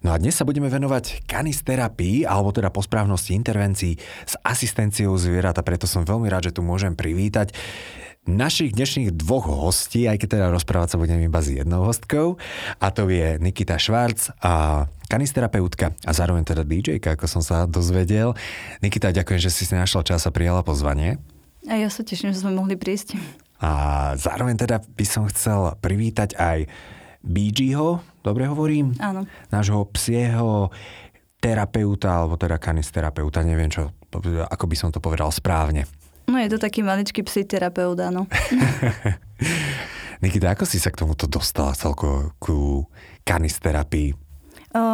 No a dnes sa budeme venovať kanisterapii, alebo teda po správnosti intervencií s asistenciou zvierat a preto som veľmi rád, že tu môžem privítať našich dnešných dvoch hostí, aj keď teda rozprávať sa budem iba s jednou hostkou, a to je Nikita Švarc a kanisterapeutka a zároveň teda DJ, ako som sa dozvedel. Nikita, ďakujem, že si si našla čas a prijala pozvanie. A ja sa teším, že sme mohli prísť. A zároveň teda by som chcel privítať aj BGho, dobre hovorím? Áno. Nášho psieho terapeuta, alebo teda kanisterapeuta, neviem čo, ako by som to povedal správne. No je to taký maličký psiterapeut, áno. Nikita, ako si sa k tomuto dostala celko ku kanisterapii?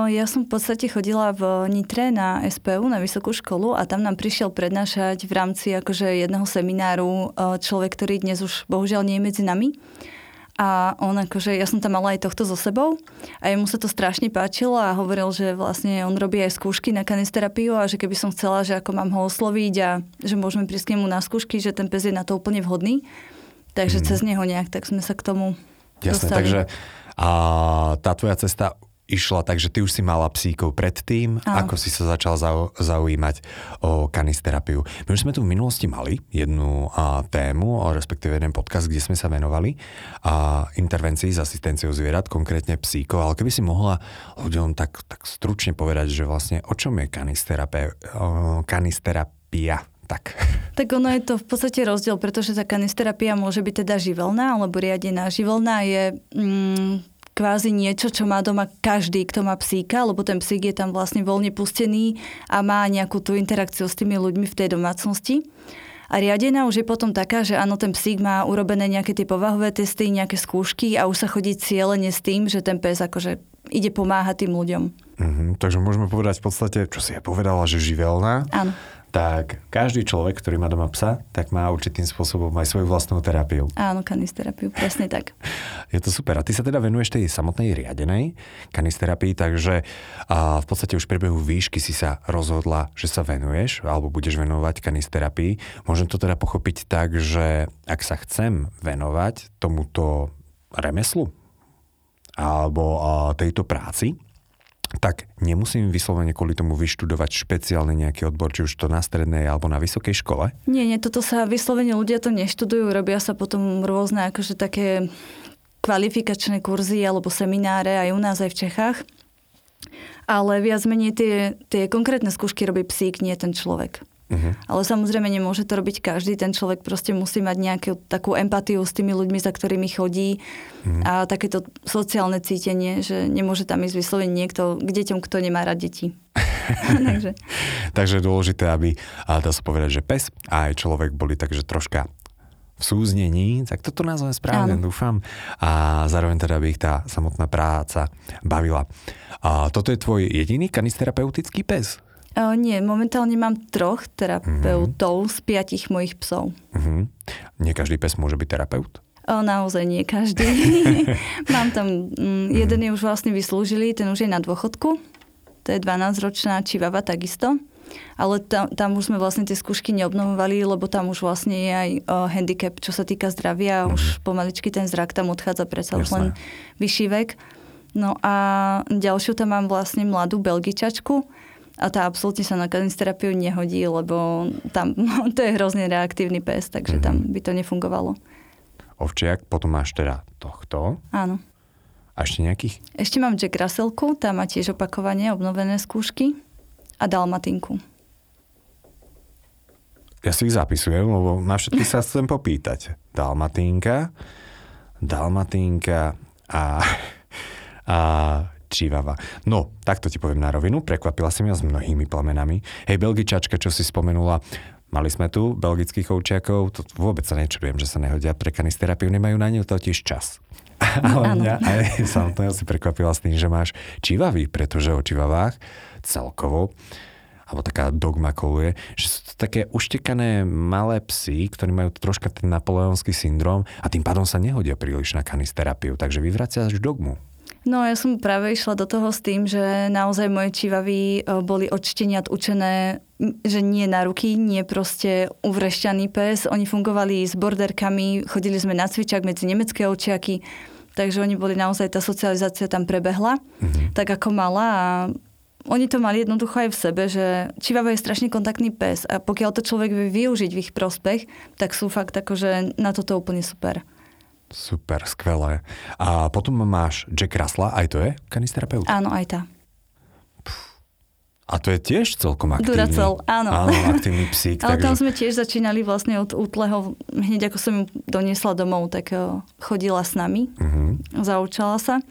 Ja som v podstate chodila v Nitre na SPU, na vysokú školu a tam nám prišiel prednášať v rámci akože jedného semináru človek, ktorý dnes už bohužiaľ nie je medzi nami. A on akože, ja som tam mala aj tohto so sebou a jemu sa to strašne páčilo a hovoril, že vlastne on robí aj skúšky na kanisterapiu a že keby som chcela, že ako mám ho osloviť a že môžeme prísť k nemu na skúšky, že ten pes je na to úplne vhodný. Takže mm. cez neho nejak tak sme sa k tomu Jasne, dostali. takže a tá tvoja cesta išla, takže ty už si mala psíkov predtým, Áno. ako si sa začal zau, zaujímať o kanisterapiu. My už sme tu v minulosti mali jednu a, tému, o, respektíve jeden podcast, kde sme sa venovali a intervencii s asistenciou zvierat, konkrétne psíkov, ale keby si mohla ľuďom tak, tak stručne povedať, že vlastne o čom je kanisterapia, tak. Tak ono je to v podstate rozdiel, pretože tá kanisterapia môže byť teda živelná alebo riadená. Živelná je mm, kvázi niečo, čo má doma každý, kto má psíka, lebo ten psík je tam vlastne voľne pustený a má nejakú tú interakciu s tými ľuďmi v tej domácnosti. A riadená už je potom taká, že áno, ten psík má urobené nejaké tie povahové testy, nejaké skúšky a už sa chodí cieľene s tým, že ten pes akože ide pomáhať tým ľuďom. Mm-hmm, takže môžeme povedať v podstate, čo si ja povedala, že živelná. Áno tak každý človek, ktorý má doma psa, tak má určitým spôsobom aj svoju vlastnú terapiu. Áno, kanisterapiu, presne tak. Je to super. A ty sa teda venuješ tej samotnej riadenej kanisterapii, takže a v podstate už v priebehu výšky si sa rozhodla, že sa venuješ alebo budeš venovať kanisterapii. Môžem to teda pochopiť tak, že ak sa chcem venovať tomuto remeslu alebo tejto práci, tak nemusím vyslovene kvôli tomu vyštudovať špeciálny nejaký odbor, či už to na strednej alebo na vysokej škole? Nie, nie, toto sa vyslovene ľudia to neštudujú, robia sa potom rôzne akože také kvalifikačné kurzy alebo semináre aj u nás, aj v Čechách. Ale viac menej tie, tie konkrétne skúšky robí psík, nie ten človek. Uh-huh. Ale samozrejme nemôže to robiť každý. Ten človek proste musí mať nejakú takú empatiu s tými ľuďmi, za ktorými chodí uh-huh. a takéto sociálne cítenie, že nemôže tam ísť vyslovene niekto k deťom, kto nemá rád deti. takže. takže dôležité, aby, a dá sa povedať, že pes a aj človek boli takže troška v súznení, tak toto nazvem správne, Áno. dúfam. A zároveň teda by ich tá samotná práca bavila. A toto je tvoj jediný kanisterapeutický pes? Uh, nie, momentálne mám troch terapeutov mm-hmm. z piatich mojich psov. Mm-hmm. Nie každý pes môže byť terapeut? O, naozaj nie každý. mám tam, mm, jeden je už vlastne vyslúžilý, ten už je na dôchodku. To je 12-ročná čivava takisto. Ale tam, tam už sme vlastne tie skúšky neobnovovali, lebo tam už vlastne je aj o, handicap, čo sa týka zdravia. Mm-hmm. Už pomaličky ten zrak tam odchádza predsa už len vyšší vek. No a ďalšiu tam mám vlastne mladú belgičačku, a tá absolútne sa na kanisterapiu nehodí, lebo tam to je hrozne reaktívny pes, takže mm-hmm. tam by to nefungovalo. Ovčiak, potom máš teda tohto. Áno. A ešte nejakých? Ešte mám Jack Russellku, tá má tiež opakovanie, obnovené skúšky. A Dalmatinku. Ja si ich zapisujem, lebo na všetky sa chcem popýtať. Dalmatinka, Dalmatinka a, a čívava. No, takto ti poviem na rovinu, prekvapila si mňa s mnohými plamenami. Hej, Belgičačka, čo si spomenula, Mali sme tu belgických ovčiakov, to vôbec sa nečudujem, že sa nehodia pre kanisterapiu, nemajú na ňu totiž čas. Ale mňa aj samotného si prekvapila s tým, že máš čivavy, pretože o čivavách celkovo alebo taká dogma koluje, že sú to také uštekané malé psy, ktorí majú troška ten napoleonský syndrom a tým pádom sa nehodia príliš na kanisterapiu. Takže vyvracia až dogmu. No ja som práve išla do toho s tým, že naozaj moje čivavy e, boli od šteniat učené, že nie na ruky, nie proste uvrešťaný pes. Oni fungovali s borderkami, chodili sme na cvičak medzi nemecké očiaky, takže oni boli naozaj, tá socializácia tam prebehla, mm-hmm. tak ako mala a oni to mali jednoducho aj v sebe, že Čivava je strašne kontaktný pes a pokiaľ to človek vie využiť v ich prospech, tak sú fakt akože na toto úplne super. Super, skvelé. A potom máš Jack Russella, aj to je kanisterapeut? Áno, aj tá. A to je tiež celkom aktívny. Duracell, áno. Áno, aktívny psík. Ale takže... tam sme tiež začínali vlastne od útleho, hneď ako som ju doniesla domov, tak eh, chodila s nami, uh-huh. zaučala sa.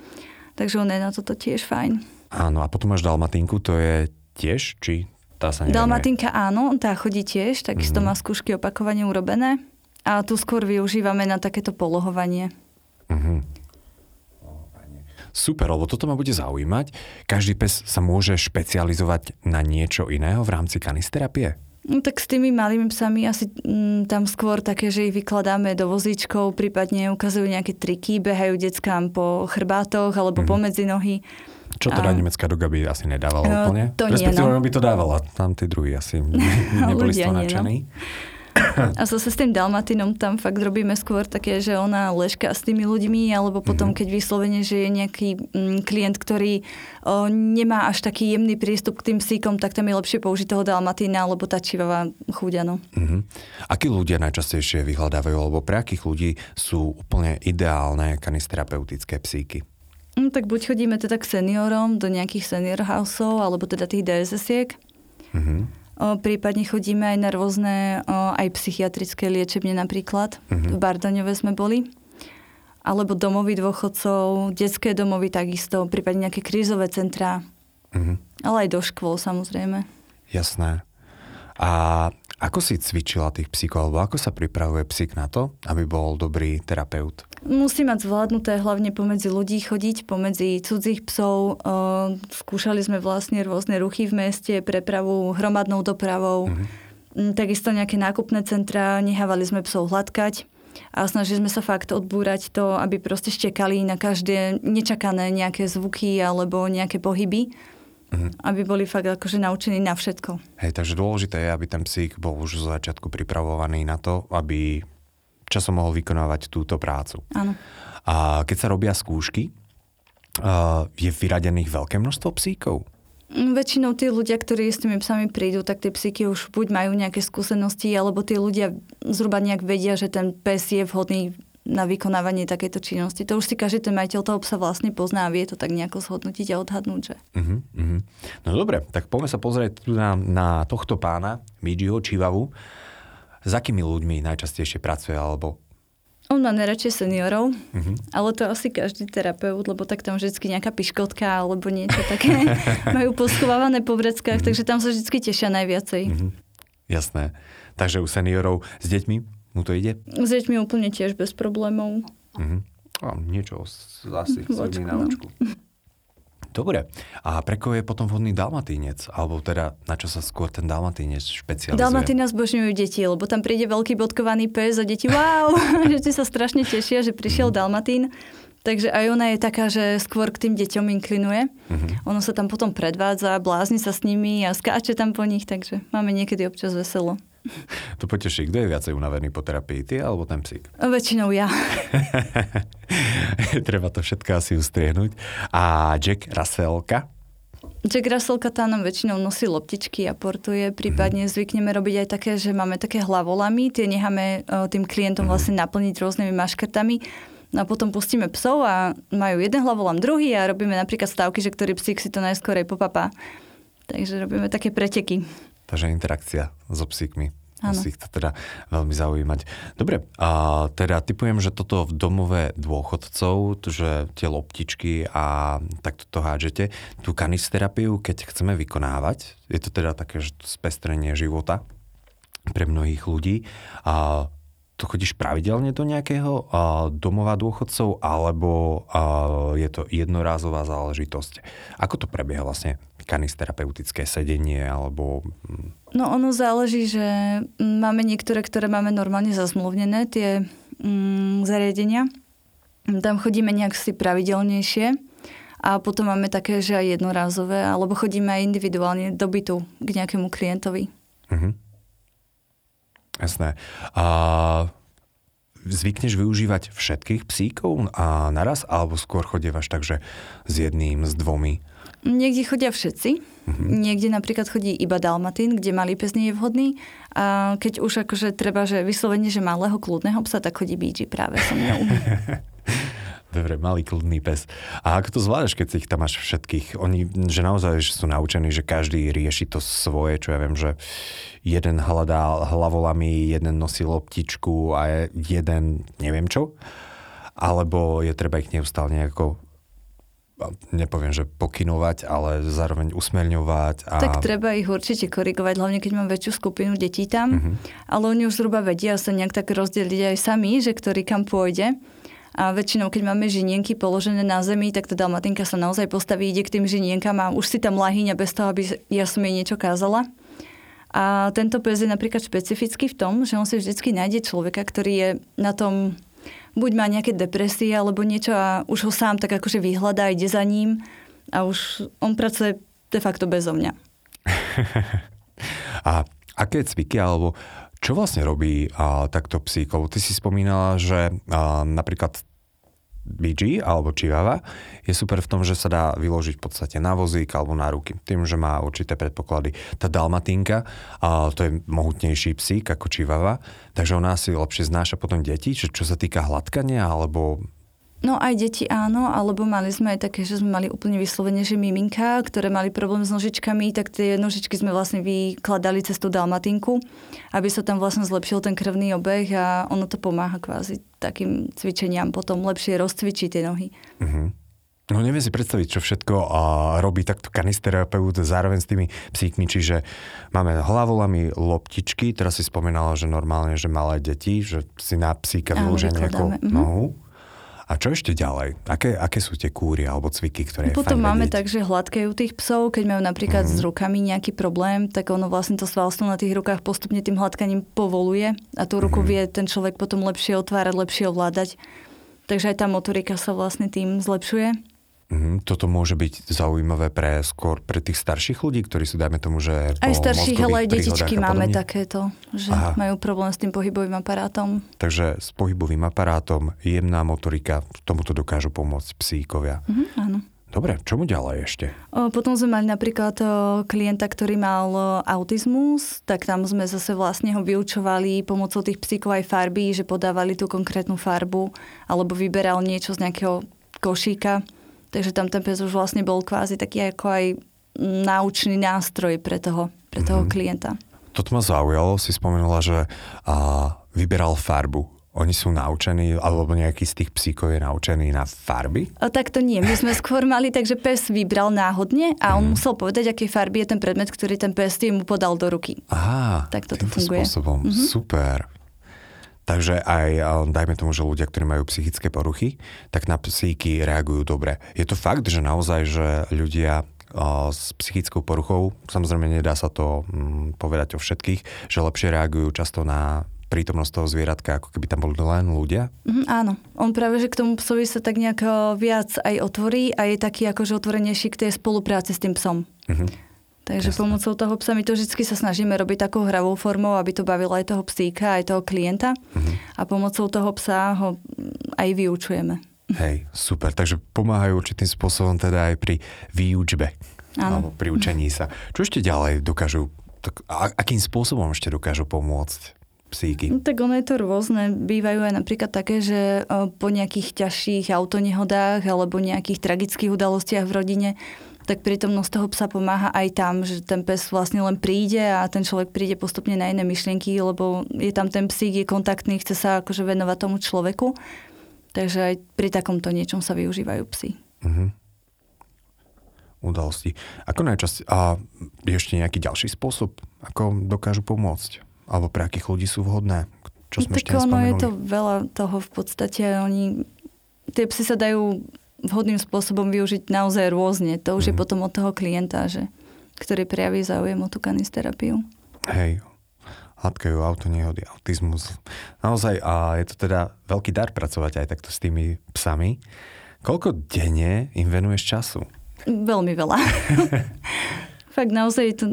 Takže on je na toto tiež fajn. Áno, a potom máš Dalmatinku, to je tiež, či tá sa nevenuje? Dalmatinka áno, tá chodí tiež, takisto uh-huh. má skúšky opakovane urobené. A tu skôr využívame na takéto polohovanie. Uh-huh. Super, lebo toto ma bude zaujímať. Každý pes sa môže špecializovať na niečo iného v rámci kanisterapie? No tak s tými malými psami asi mm, tam skôr také, že ich vykladáme do vozíčkov, prípadne ukazujú nejaké triky, behajú deckám po chrbátoch alebo mm-hmm. pomedzi nohy. Čo teda a... nemecká doga by asi nedávala no, úplne? To nie, no. by to dávala. Tam tí druhí asi neboli z toho no. nadšení. No. A zase s tým Dalmatinom tam fakt robíme skôr také, že ona ležka s tými ľuďmi, alebo potom, mm-hmm. keď vyslovene, že je nejaký mm, klient, ktorý o, nemá až taký jemný prístup k tým psíkom, tak tam je lepšie použiť toho Dalmatina, alebo tá čivavá chúďano. Mm-hmm. Akí ľudia najčastejšie vyhľadávajú, alebo pre akých ľudí sú úplne ideálne kanisterapeutické psíky? No, tak buď chodíme teda k seniorom, do nejakých senior houseov, alebo teda tých DSS-iek. Mm-hmm. Prípadne chodíme aj na rôzne aj psychiatrické liečebne napríklad. Uh-huh. V Bardaňove sme boli. Alebo domovy dôchodcov, detské domovy takisto, prípadne nejaké krízové centrá. Uh-huh. Ale aj do škôl samozrejme. Jasné. A ako si cvičila tých psíkov, alebo ako sa pripravuje psík na to, aby bol dobrý terapeut? Musí mať zvládnuté hlavne pomedzi ľudí chodiť, pomedzi cudzích psov. Skúšali sme vlastne rôzne ruchy v meste, prepravu hromadnou dopravou. Mm-hmm. Takisto nejaké nákupné centra, nehávali sme psov hladkať a snažili sme sa fakt odbúrať to, aby proste štekali na každé nečakané nejaké zvuky alebo nejaké pohyby mm-hmm. aby boli fakt akože naučení na všetko. Hej, takže dôležité je, aby ten psík bol už zo začiatku pripravovaný na to, aby časom mohol vykonávať túto prácu. Áno. A keď sa robia skúšky, je vyradených veľké množstvo psíkov? Mm, väčšinou tí ľudia, ktorí s tými psami prídu, tak tie psíky už buď majú nejaké skúsenosti, alebo tí ľudia zhruba nejak vedia, že ten pes je vhodný na vykonávanie takejto činnosti. To už si každý ten majiteľ toho psa vlastne pozná a vie to tak nejako zhodnotiť a odhadnúť, že... Uh-huh, uh-huh. No dobre, tak poďme sa pozrieť tu na, na tohto pána, Midžiho Čivavu. S akými ľuďmi najčastejšie pracuje, alebo on má najradšej seniorov, uh-huh. ale to asi každý terapeut, lebo tak tam vždy nejaká piškotka alebo niečo také majú poschovávané po vreckách, uh-huh. takže tam sa vždy tešia najviacej. Uh-huh. Jasné. Takže u seniorov s deťmi mu to ide? S deťmi úplne tiež bez problémov. Uh-huh. A niečo asi sedí na lačku. Dobre. A pre koho je potom vhodný dalmatínec? Alebo teda na čo sa skôr ten dalmatínec špecializuje? Dalmatína zbožňujú deti, lebo tam príde veľký bodkovaný pes a deti wow, že ti sa strašne tešia, že prišiel mm. dalmatín. Takže aj ona je taká, že skôr k tým deťom inklinuje. Mm-hmm. Ono sa tam potom predvádza, blázni sa s nimi a skáče tam po nich, takže máme niekedy občas veselo. To poteší. Kto je viacej unavený po terapii? Ty alebo ten psík? Väčšinou ja. Treba to všetko asi ustriehnúť. A Jack Russellka? Jack Russellka tá nám väčšinou nosí loptičky a portuje, prípadne mm. zvykneme robiť aj také, že máme také hlavolamy, tie necháme tým klientom mm. vlastne naplniť rôznymi maškrtami. No a potom pustíme psov a majú jeden hlavolam, druhý a robíme napríklad stavky, že ktorý psík si to najskorej popapá. Takže robíme také preteky. Takže interakcia so psíkmi. Musí ich to teda veľmi zaujímať. Dobre, a teda typujem, že toto v domove dôchodcov, že tie loptičky a takto to hádžete, tú kanisterapiu, keď chceme vykonávať, je to teda také že spestrenie života pre mnohých ľudí. A to chodíš pravidelne do nejakého a, domova dôchodcov, alebo je to jednorázová záležitosť? Ako to prebieha vlastne kanisterapeutické sedenie alebo... mm, No ono záleží, že mm, máme niektoré, ktoré máme normálne zazmluvnené, tie mm, zariadenia. Tam chodíme nejak si pravidelnejšie. A potom máme také, že aj jednorázové, alebo chodíme aj individuálne do bytu k nejakému klientovi. Mhm. Jasné. A zvykneš využívať všetkých psíkov a naraz, alebo skôr chodievaš tak, že s jedným, s dvomi? Niekde chodia všetci. Niekde napríklad chodí iba dalmatín, kde malý pes nie je vhodný. A keď už akože treba, že vyslovene, že malého kľudného psa, tak chodí BG práve so mnou. Dobre, malý kľudný pes. A ako to zvládaš, keď si ich tam máš všetkých? Oni, že naozaj že sú naučení, že každý rieši to svoje, čo ja viem, že jeden hľadá hlavolami, jeden nosí loptičku a jeden neviem čo. Alebo je treba ich neustále nejako nepoviem, že pokinovať, ale zároveň usmerňovať. A... Tak treba ich určite korigovať, hlavne keď mám väčšiu skupinu detí tam. Mhm. Ale oni už zhruba vedia sa nejak tak rozdeliť aj sami, že ktorý kam pôjde. A väčšinou, keď máme žinienky položené na zemi, tak tá dalmatinka sa naozaj postaví, ide k tým žinienkam a už si tam lahýňa bez toho, aby ja som jej niečo kázala. A tento pes je napríklad špecifický v tom, že on si vždycky nájde človeka, ktorý je na tom, buď má nejaké depresie alebo niečo a už ho sám tak akože vyhľadá, ide za ním a už on pracuje de facto bezo mňa. A aké cviky, alebo čo vlastne robí a, takto psíkov? Ty si spomínala, že a, napríklad BG alebo Chihuahua je super v tom, že sa dá vyložiť v podstate na vozík alebo na ruky. Tým, že má určité predpoklady. Tá dalmatínka, a to je mohutnejší psík ako Chihuahua, takže ona si lepšie znáša potom deti, čo, čo sa týka hladkania alebo No aj deti áno, alebo mali sme aj také, že sme mali úplne vyslovene, že miminka, ktoré mali problém s nožičkami, tak tie nožičky sme vlastne vykladali cez tú dalmatinku, aby sa tam vlastne zlepšil ten krvný obeh a ono to pomáha kvázi takým cvičeniam potom lepšie rozcvičiť tie nohy. No neviem si predstaviť, čo všetko a, robí takto kanisterapeut zároveň s tými psíkmi, čiže máme hlavolami loptičky, teraz si spomínala, že normálne, že malé deti, že si na psíka vyložia nejakú mhm. nohu. A čo ešte ďalej? Aké, aké sú tie kúry alebo cviky, ktoré je Potom máme vedieť? tak, že hladkajú tých psov, keď majú napríklad mm. s rukami nejaký problém, tak ono vlastne to svalstvo na tých rukách postupne tým hladkaním povoluje a tú ruku Mhm. vie ten človek potom lepšie otvárať, lepšie ovládať. Takže aj tá motorika sa vlastne tým zlepšuje. Mhm, toto môže byť zaujímavé pre skôr pre tých starších ľudí, ktorí sú, dajme tomu, že Aj starších, ale aj detičky máme takéto, že Aha. majú problém s tým pohybovým aparátom. Takže s pohybovým aparátom, jemná motorika, tomuto dokážu pomôcť psíkovia. Mhm, áno. Dobre, čomu ďalej ešte? O, Potom sme mali napríklad o, klienta, ktorý mal o, autizmus, tak tam sme zase vlastne ho vyučovali pomocou tých psíkov aj farby, že podávali tú konkrétnu farbu, alebo vyberal niečo z nejakého košíka. Takže tam ten pes už vlastne bol kvázi taký ako aj náučný nástroj pre toho, pre toho Mhm. klienta. Toto ma zaujalo, si spomenula, že a, vyberal farbu. Oni sú naučení, alebo nejaký z tých psíkov je naučený na farby? A tak to nie. My sme skôr mali tak, že pes vybral náhodne a on musel povedať, akej farby je ten predmet, ktorý ten pes mu podal do ruky. Aha, Tak toto funguje. Spôsobom. Super. Takže aj, dajme tomu, že ľudia, ktorí majú psychické poruchy, tak na psíky reagujú dobre. Je to fakt, že naozaj, že ľudia s psychickou poruchou, samozrejme nedá sa to mm, povedať o všetkých, že lepšie reagujú často na prítomnosť toho zvieratka, ako keby tam boli len ľudia? Mhm, áno. On práve, že k tomu psovi sa tak nejak o, viac aj otvorí a je taký akože otvorenejší k tej spolupráci s tým psom. Mhm. Takže Jasné. pomocou toho psa my to vždy sa snažíme robiť takou hravou formou, aby to bavilo aj toho psíka, aj toho klienta. Mhm. A pomocou toho psa ho aj vyučujeme. Hej, super. Takže pomáhajú určitým spôsobom teda aj pri výučbe. Áno. Alebo pri učení sa. Čo ešte ďalej dokážu, tak, a, akým spôsobom ešte dokážu pomôcť psíky? No, tak ono je to rôzne. Bývajú aj napríklad také, že o, po nejakých ťažších autonehodách alebo nejakých tragických udalostiach v rodine, tak prítomnosť toho psa pomáha aj tam, že ten pes vlastne len príde a ten človek príde postupne na iné myšlienky, lebo je tam ten psík, je kontaktný, chce sa akože venovať tomu človeku. Takže aj pri takomto niečom sa využívajú psy. Mhm. Udalosti. Ako najčasť... A je ešte nejaký ďalší spôsob, ako dokážu pomôcť? Alebo pre akých ľudí sú vhodné? Čo sme tak ešte ono je to veľa toho v podstate. Oni, tie psy sa dajú vhodným spôsobom využiť naozaj rôzne. To už mm. je Mhm. potom od toho klienta, že, ktorý prejaví záujem o tú kanisterapiu. Hej, hladkajú auto, nehody, autizmus. Naozaj, a je to teda veľký dar pracovať aj takto s tými psami. Koľko denne im venuješ času? Veľmi veľa. Fakt naozaj je to,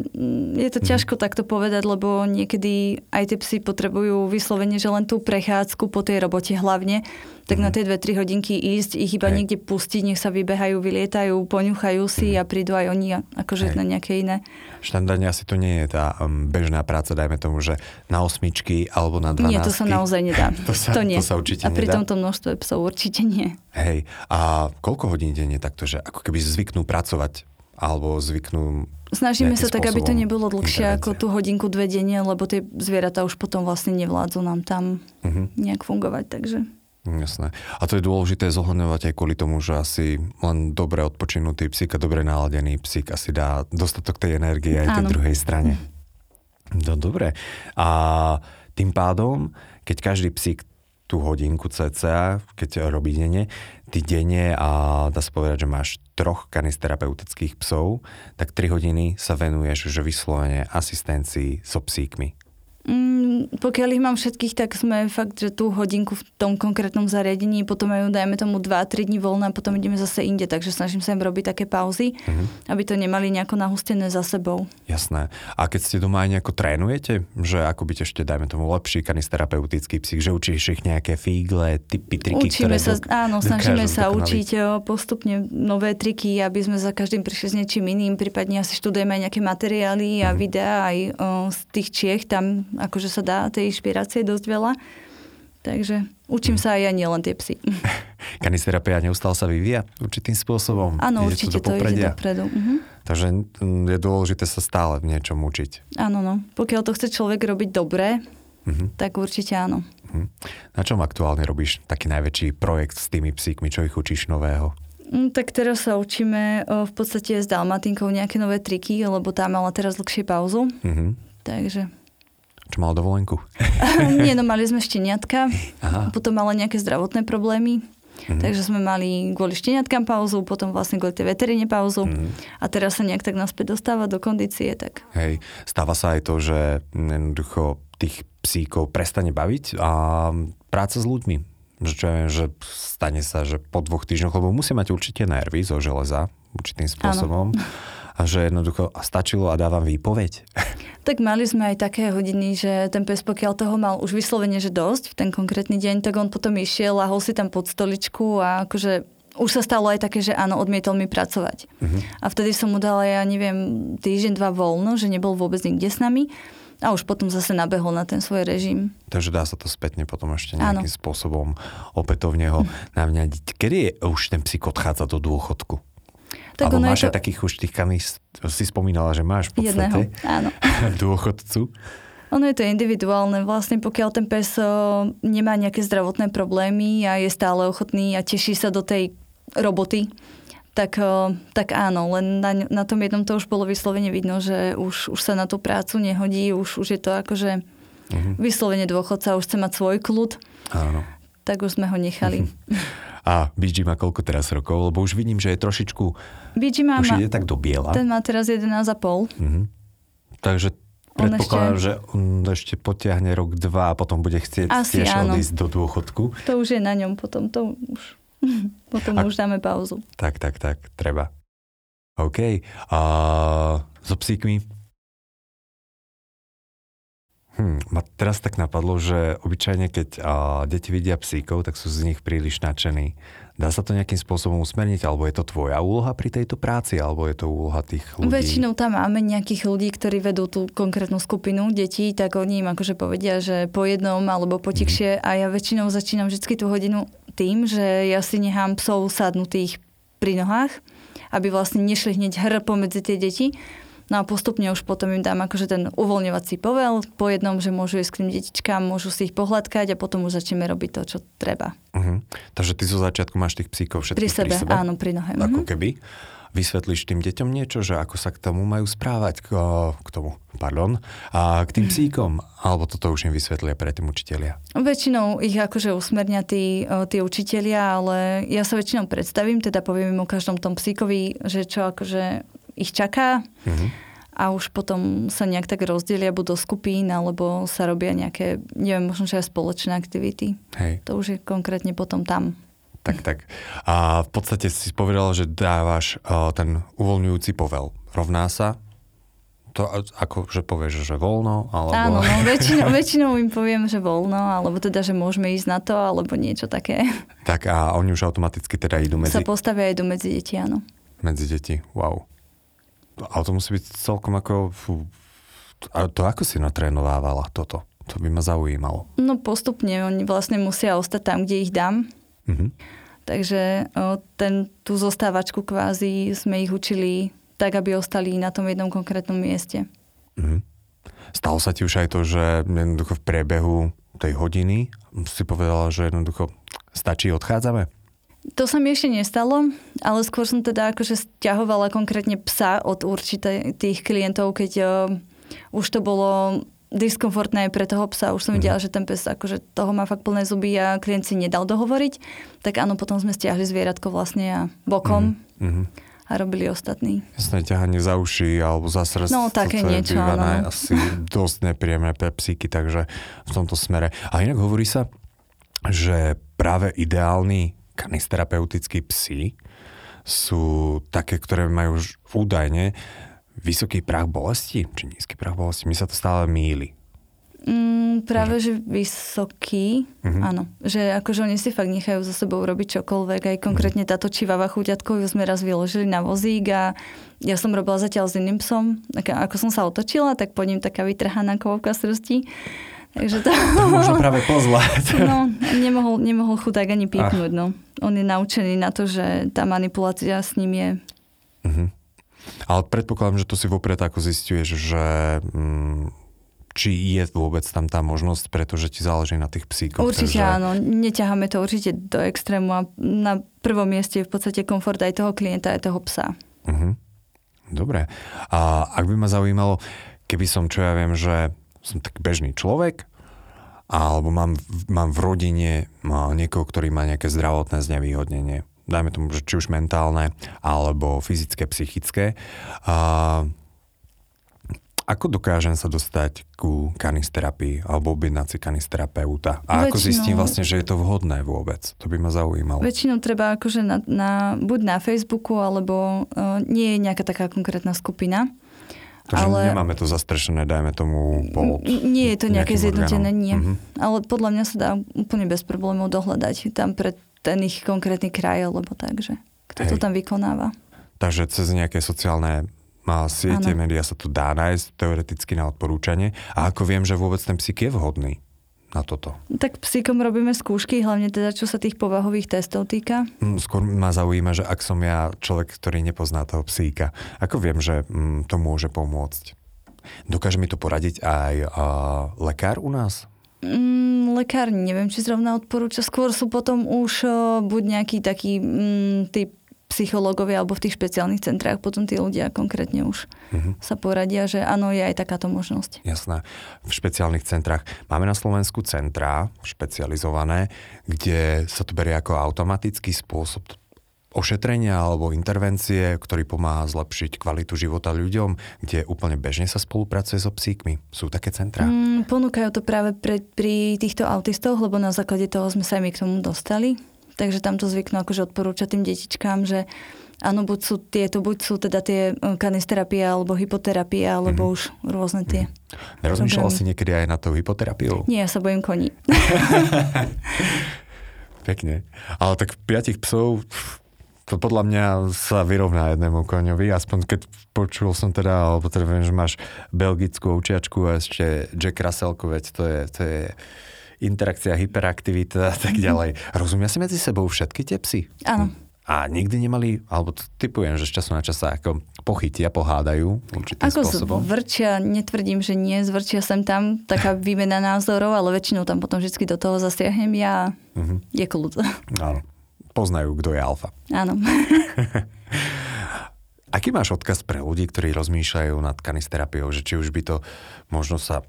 je to ťažko takto povedať, lebo niekedy aj tie psy potrebujú vyslovene, že len tú prechádzku po tej robote hlavne, tak na tie 2-3 hodinky ísť, ich iba Hej. niekde pustiť, nech sa vybehajú, vylietajú, poňuchajú si a prídu aj oni a- akože Hej. na nejaké iné. Štandardne asi to nie je tá um, bežná práca, dajme tomu, že na osmičky alebo na 12. Nie, to sa naozaj nedá. To sa- to nie. sa určite a pri nedá. tomto množstve psov určite nie. Hej, a koľko hodín denne takto, že ako keby zvyknú pracovať alebo zvyknú... Snažíme sa tak, aby to nebolo dlhšie ako tú hodinku, dve denne, lebo tie zvieratá už potom vlastne nevládzu nám tam Mhm. nejak fungovať, takže... Jasné. A to je dôležité zohľadňovať aj kvôli tomu, že asi len dobre odpočinutý psík a dobre naladený psík asi dá dostatok tej energie aj tej Áno. druhej strane. No dobre. A tým pádom, keď každý psík tú hodinku cca, keď robí denne, ty denne a dá sa povedať, že máš troch kanisterapeutických psov, tak 3 hodiny sa venuješ že vyslovene asistencii so psíkmi. Mm, pokiaľ ich mám všetkých, tak sme fakt, že tú hodinku v tom konkrétnom zariadení, potom majú, dajme tomu 2-3 dní voľna a potom ideme zase inde, takže snažím sa im robiť také pauzy, Mhm. aby to nemali nejako nahustené za sebou. Jasné. A keď ste doma aj nejako trénujete, že ako byť ešte, dajme tomu, lepší kanisterapeutický psík, že učíš ich nejaké fígle, typy, triky, Učíme ktoré sa, dok- áno, snažíme sa dokonaliť. učiť o, postupne nové triky, aby sme za každým prišli s niečím iným, prípadne asi študujeme aj nejaké materiály a Mhm. videá aj o, z tých Čiech, tam akože sa dá tej inšpirácie dosť veľa. Takže učím sa aj ja, nielen tie psy. Kanisterapia neustále sa vyvíja určitým spôsobom. Áno, určite do to ide dopredu. Mhm. Takže mm, je dôležité sa stále v niečom učiť. Áno, no. Pokiaľ to chce človek robiť dobre, Mhm. tak určite áno. Mhm. Na čom aktuálne robíš taký najväčší projekt s tými psíkmi? Čo ich učíš nového? Mm, Tak teraz sa učíme o, v podstate s Dalmatinkou nejaké nové triky, lebo tá mala teraz dlhšie pauzu. Mhm. Takže Čo mal dovolenku? nie, no mali sme šteniatka, Aha. potom mala nejaké zdravotné problémy. Mhm. Takže sme mali kvôli šteniatkám pauzu, potom vlastne kvôli tej veteríne pauzu Mhm. a teraz sa nejak tak naspäť dostáva do kondície, tak Hej, stáva sa aj to, že jednoducho tých psíkov prestane baviť a práca s ľuďmi. Že, čo viem, že stane sa, že po dvoch týždňoch, lebo musia mať určite nervy zo železa určitým spôsobom. A že jednoducho a stačilo a dávam výpoveď. Tak mali sme aj také hodiny, že ten pes, pokiaľ toho mal už vyslovene, že dosť v ten konkrétny deň, tak on potom išiel, lahol si tam pod stoličku a akože už sa stalo aj také, že áno, odmietol mi pracovať. Mhm. A vtedy som mu dala, ja neviem, týždeň, dva voľno, že nebol vôbec nikde s nami. A už potom zase nabehol na ten svoj režim. Takže dá sa to spätne potom ešte Áno. nejakým spôsobom opätovne ho navňadiť. Kedy je už ten psík odchádza do dôchodku? Tak Alebo máš to- aj takých už tých kanist, si spomínala, že máš v Jedného, podstate áno. dôchodcu. Ono je to individuálne. Vlastne pokiaľ ten pes nemá nejaké zdravotné problémy a je stále ochotný a teší sa do tej roboty, tak, tak áno. Len na, na tom jednom to už bolo vyslovene vidno, že už, už sa na tú prácu nehodí, už, už je to akože Mhm. vyslovene dôchodca, už chce mať svoj kľud, Áno. tak už sme ho nechali. A BG má koľko teraz rokov? Lebo už vidím, že je trošičku, Bidži má, už ide tak do biela. ten má teraz 11,5. Mhm. Takže predpokladám, ešte- že on ešte potiahne rok, dva a potom bude chcieť Asi tiež áno. odísť do dôchodku. To už je na ňom, potom to už, potom A- už dáme pauzu. Tak, tak, tak, treba. OK. A so psíkmi? Hm, ma teraz tak napadlo, že obyčajne, keď a, deti vidia psíkov, tak sú z nich príliš nadšení. Dá sa to nejakým spôsobom usmerniť, alebo je to tvoja úloha pri tejto práci, alebo je to úloha tých ľudí? Väčšinou tam máme nejakých ľudí, ktorí vedú tú konkrétnu skupinu detí, tak oni im akože povedia, že po jednom alebo po tikšie a ja väčšinou začínam vždy tú hodinu tým, že ja si nechám psov sadnutých pri nohách, aby vlastne nešli hneď hr pomedzi tie deti. No a postupne už potom im dám akože ten uvoľňovací povel po jednom, že môžu ísť k tým detičkám, môžu si ich pohľadkať a potom už začneme robiť to, čo treba. Uh-huh. Takže ty zo začiatku máš tých psíkov všetkých Pri sebe, áno, pri nohe. Ako Mhm. keby. vysvetlíš tým deťom niečo, že ako sa k tomu majú správať, k, k tomu, pardon, a k tým psíkom, alebo toto už im vysvetlia pre tým učitelia? Väčšinou ich akože usmernia tí, tí učitelia, ale ja sa väčšinou predstavím, teda poviem im o každom tom psíkovi, že čo akože ich čaká. Mm-hmm a už potom sa nejak tak rozdelia buď do skupín, alebo sa robia nejaké, neviem, možno, že aj spoločné aktivity. Hej. To už je konkrétne potom tam. Tak, tak. A v podstate si povedal, že dávaš uh, ten uvoľňujúci povel. Rovná sa to ako, že povieš, že voľno? Alebo... Áno, no, väčšinou, väčšinou im poviem, že voľno, alebo teda, že môžeme ísť na to, alebo niečo také. Tak a oni už automaticky teda idú medzi... Sa postavia idú medzi deti, áno. Medzi deti, wow. Ale to musí byť celkom ako... A to ako si natrénovávala toto? To by ma zaujímalo. No postupne, oni vlastne musia ostať tam, kde ich dám. Mm-hmm. Takže o, ten, tú zostávačku kvázi sme ich učili tak, aby ostali na tom jednom konkrétnom mieste. Mm-hmm. Stalo sa ti už aj to, že jednoducho v priebehu tej hodiny si povedala, že jednoducho stačí, odchádzame? To sa mi ešte nestalo, ale skôr som teda akože stiahovala konkrétne psa od určitých tých klientov, keď uh, už to bolo diskomfortné pre toho psa. Už som videla, mm. že ten pes akože toho má fakt plné zuby a klient si nedal dohovoriť. Tak áno, potom sme stiahli zvieratko vlastne a bokom mm. a robili ostatní. Jasné, ťahanie za uši alebo za srdce. No, také niečo, áno. asi dosť nepríjemné pre psíky, takže v tomto smere. A inak hovorí sa, že práve ideálny kanisterapeutickí psi sú také, ktoré majú už údajne vysoký prach bolesti, či nízky prach bolesti. Mi sa to stále míli. Mm, práve, že, že vysoký, mm-hmm. áno. Že akože oni si fakt nechajú za sebou robiť čokoľvek. Aj konkrétne táto čivava chuťatko ju sme raz vyložili na vozík a ja som robila zatiaľ s iným psom. Ako som sa otočila, tak pod ním taká vytrhaná kovka srsti. Takže to... to možno práve pozvať. No, nemohol, nemohol chudák ani pípnuť, no. On je naučený na to, že tá manipulácia s ním je. Uh-huh. Ale predpokladám, že to si vopred ako zistuješ, že mm, či je vôbec tam tá možnosť, pretože ti záleží na tých psíkoch. Určite takže... áno, neťaháme to určite do extrému a na prvom mieste je v podstate komfort aj toho klienta, aj toho psa. Uh-huh. Dobre. A ak by ma zaujímalo, keby som, čo ja viem, že som tak bežný človek, alebo mám, mám v rodine niekoho, ktorý má nejaké zdravotné znevýhodnenie. Dajme tomu, že či už mentálne, alebo fyzické, psychické. A, ako dokážem sa dostať ku kanisterapii alebo objednať si kanisterapeuta? A Väčšinou... ako zistím vlastne, že je to vhodné vôbec? To by ma zaujímalo. Väčšinou treba akože na, na, buď na Facebooku, alebo uh, nie je nejaká taká konkrétna skupina. Takže ale... nemáme to zastrešené, dajme tomu pod Nie je to nejaké zjednotené, nie. Mm-hmm. Ale podľa mňa sa dá úplne bez problémov dohľadať tam pre ten ich konkrétny kraj, alebo tak, že kto Hej. to tam vykonáva. Takže cez nejaké sociálne má siete, médiá sa to dá nájsť teoreticky na odporúčanie. A ako viem, že vôbec ten psík je vhodný? Na toto? Tak psíkom robíme skúšky, hlavne teda čo sa tých povahových testov týka. Mm, skôr ma zaujíma, že ak som ja človek, ktorý nepozná toho psíka, ako viem, že mm, to môže pomôcť? Dokáže mi to poradiť aj uh, lekár u nás? Mm, lekár neviem, či zrovna odporúča. Skôr sú potom už uh, buď nejaký taký mm, typ psychológovia alebo v tých špeciálnych centrách potom tí ľudia konkrétne už uh-huh. sa poradia, že áno, je aj takáto možnosť. Jasné. V špeciálnych centrách máme na Slovensku centrá špecializované, kde sa to berie ako automatický spôsob ošetrenia alebo intervencie, ktorý pomáha zlepšiť kvalitu života ľuďom, kde úplne bežne sa spolupracuje so psíkmi. Sú také centrá? Mm, ponúkajú to práve pre, pri týchto autistoch, lebo na základe toho sme sa aj my k tomu dostali takže tam to zvyknú akože odporúčať tým detičkám, že áno, buď sú tieto, buď sú teda tie e, kanisterapie alebo hypoterapie, alebo mm-hmm. už rôzne tie. Mm-hmm. Nerozmýšľal si niekedy aj na tú hypoterapiu? Nie, ja sa bojím koní. Pekne. Ale tak piatich psov, to podľa mňa sa vyrovná jednému koňovi, aspoň keď počul som teda, alebo teda viem, že máš belgickú ovčiačku a ešte Jack Russellku, veď to je, to je interakcia, hyperaktivita a tak mhm. ďalej. Rozumia si medzi sebou všetky tie psy? Áno. A nikdy nemali, alebo typujem, že z času na čas sa ako pochytia, pohádajú určitým ako spôsobom. Ako zvrčia, netvrdím, že nie, zvrčia sem tam, taká výmena názorov, ale väčšinou tam potom vždy do toho zasiahnem ja uh-huh. je kľud. Áno, poznajú, kto je alfa. Áno. Aký máš odkaz pre ľudí, ktorí rozmýšľajú nad kanisterapiou, že či už by to možno sa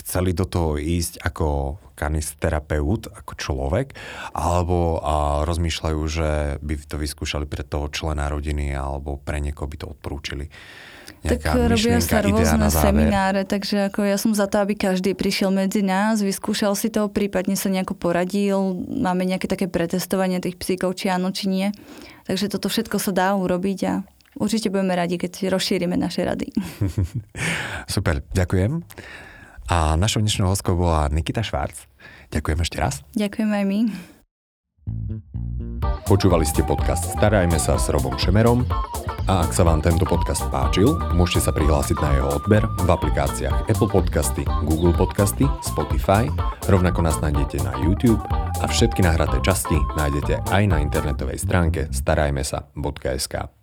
chceli do toho ísť ako kanisterapeut, ako človek, alebo a rozmýšľajú, že by to vyskúšali pre toho člena rodiny alebo pre niekoho by to odporúčili. Tak robia sa rôzne semináre, takže ako ja som za to, aby každý prišiel medzi nás, vyskúšal si to, prípadne sa nejako poradil, máme nejaké také pretestovanie tých psíkov, či áno, či nie. Takže toto všetko sa dá urobiť a určite budeme radi, keď rozšírime naše rady. Super, ďakujem. A našou dnešnou hostkou bola Nikita Švárc. Ďakujem ešte raz. Ďakujem aj my. Počúvali ste podcast Starajme sa s Robom Šemerom a ak sa vám tento podcast páčil, môžete sa prihlásiť na jeho odber v aplikáciách Apple Podcasty, Google Podcasty, Spotify, rovnako nás nájdete na YouTube a všetky nahraté časti nájdete aj na internetovej stránke starajmesa.sk.